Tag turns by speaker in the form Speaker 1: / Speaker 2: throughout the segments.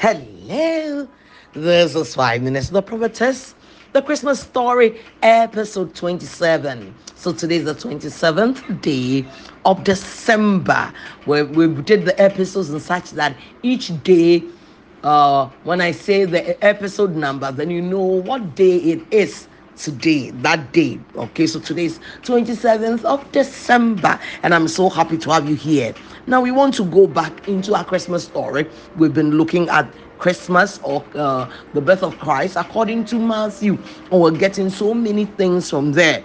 Speaker 1: Hello, this is Five Minutes of the Prophetess, the Christmas Story, episode 27. So today is the 27th day of December, where we did the episodes in such that each day, uh, when I say the episode number, then you know what day it is today, that day. Okay, so today is 27th of December, and I'm so happy to have you here. Now, we want to go back into our Christmas story. We've been looking at Christmas or uh, the birth of Christ according to Matthew, and we're getting so many things from there.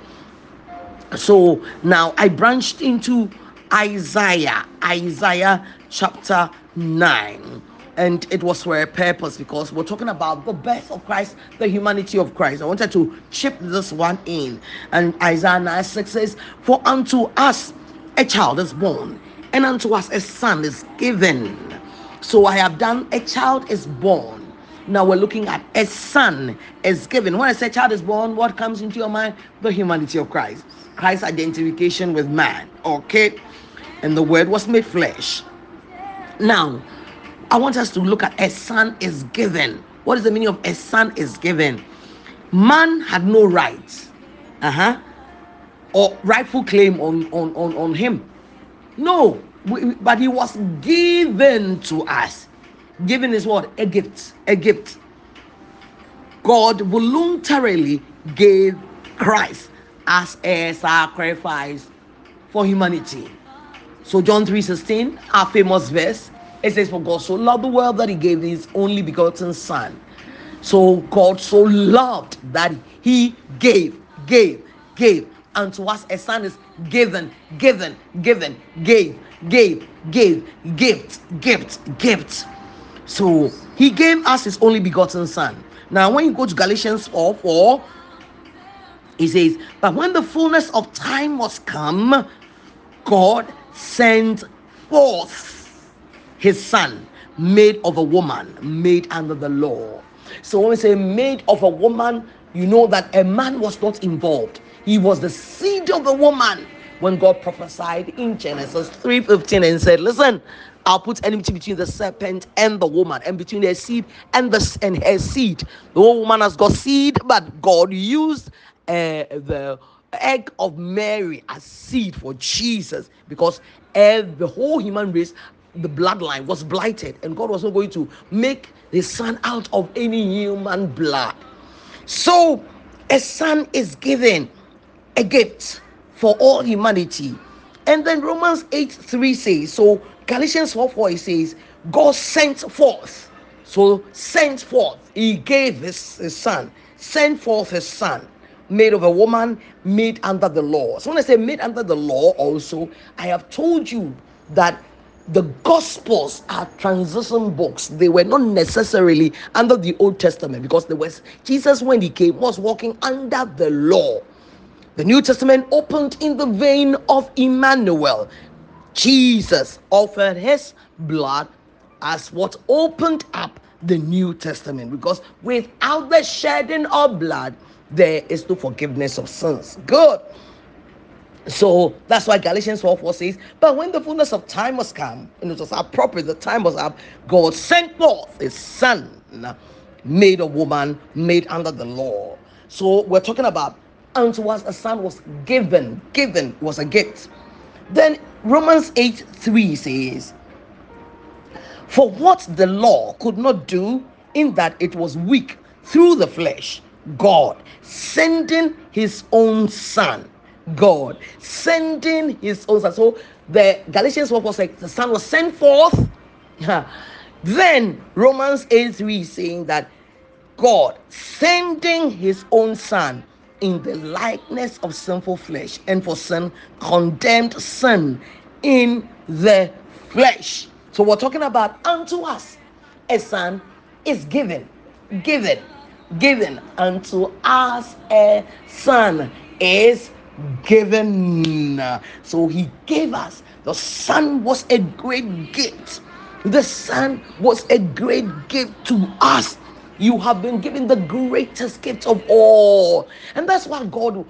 Speaker 1: So now I branched into Isaiah, Isaiah chapter 9 and it was for a purpose because we're talking about the birth of Christ, the humanity of Christ. I wanted to chip this one in. And Isaiah 9 6 says, For unto us a child is born, and unto us a son is given. So I have done a child is born. Now we're looking at a son is given. When I say child is born, what comes into your mind? The humanity of Christ. Christ's identification with man. Okay? And the word was made flesh. Now, I want us to look at a son is given. What is the meaning of a son is given? Man had no rights, uh-huh, or rightful claim on on on, on him. No, but he was given to us. Given is what? A gift. A gift. God voluntarily gave Christ as a sacrifice for humanity. So John 3:16, our famous verse, it says, For God so loved the world that he gave his only begotten Son. So God so loved that he gave, gave, gave. Unto us a son is given, given, given, gave, gave, gave, gift, gift, gift. So he gave us his only begotten son. Now, when you go to Galatians 4 4, he says, But when the fullness of time was come, God sent forth his son, made of a woman, made under the law. So when we say made of a woman, you know that a man was not involved. He was the seed of the woman when God prophesied in Genesis 3:15 and said, Listen, I'll put enmity between the serpent and the woman, and between their seed and the and her seed. The woman has got seed, but God used uh, the egg of Mary as seed for Jesus because uh, the whole human race the bloodline was blighted, and God was not going to make his son out of any human blood. So, a son is given a gift for all humanity. And then Romans 8 3 says, so Galatians 4 4 it says, God sent forth. So, sent forth, he gave his, his son, sent forth his son, made of a woman, made under the law. So, when I say made under the law, also, I have told you that the gospels are transition books they were not necessarily under the old testament because there was jesus when he came was walking under the law the new testament opened in the vein of emmanuel. Jesus offered his blood as what opened up the new testament because without the shedding of blood there is no forgiveness of sins. Good. So that's why Galatians 4 4 says, But when the fullness of time was come, and it was appropriate, the time was up, God sent forth his son, made a woman, made under the law. So we're talking about unto us a son was given, given was a gift. Then Romans 8 3 says, For what the law could not do, in that it was weak through the flesh, God sending his own son God, sending his own son. So the Galatians 1 was like the son was sent forth. then Romans 8 3 saying that God sending his own son in the likeness of sinful flesh and for sin condemned sin in the flesh. So we're talking about unto us a son is given, given, given unto us a son is given. So he gave us. The Son was a great gift. The Son was a great gift to us. You have been given the greatest gift of all. And that's why God,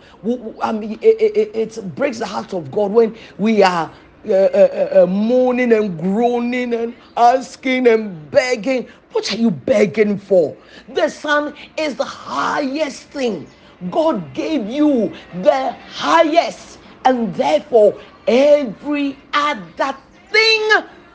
Speaker 1: I mean, it, it, it breaks the heart of God when we are uh, uh, uh, moaning and groaning and asking and begging. What are you begging for? The Son is the highest thing. God gave you the highest, and therefore every other thing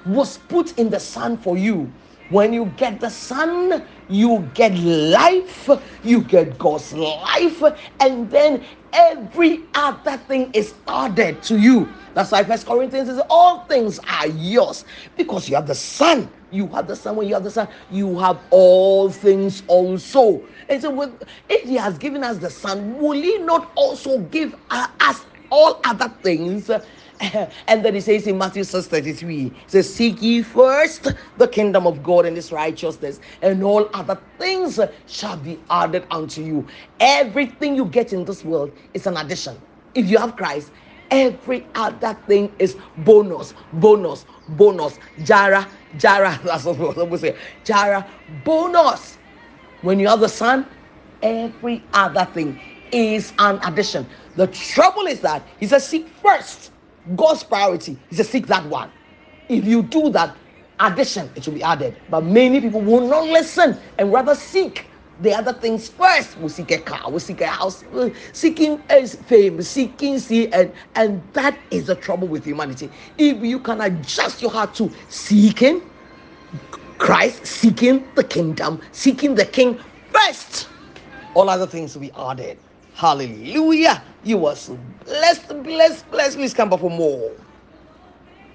Speaker 1: was put in the Son for you. When you get the Son, you get life, you get God's life, and then every other thing is added to you. That's why First Corinthians says all things are yours because you have the Son. You have the Son. When you have the Son, you have all things also. And so, with, if He has given us the Son, will He not also give us all other things? and then he says in Matthew 6 33, he says, Seek ye first the kingdom of God and his righteousness, and all other things shall be added unto you. Everything you get in this world is an addition. If you have Christ, every other thing is bonus, bonus, bonus. Jara, Jara, that's what we say. Jara, bonus. When you have the Son, every other thing is an addition. The trouble is that he says, Seek first God's priority is to seek that one. If you do that, addition, it will be added. But many people will not listen and rather seek the other things first. We seek a car, we seek a house, seeking fame, seeking see, and and that is the trouble with humanity. If you can adjust your heart to seeking Christ, seeking the kingdom, seeking the King first, all other things will be added. Hallelujah. You so blessed, blessed, blessed. Please come back for more.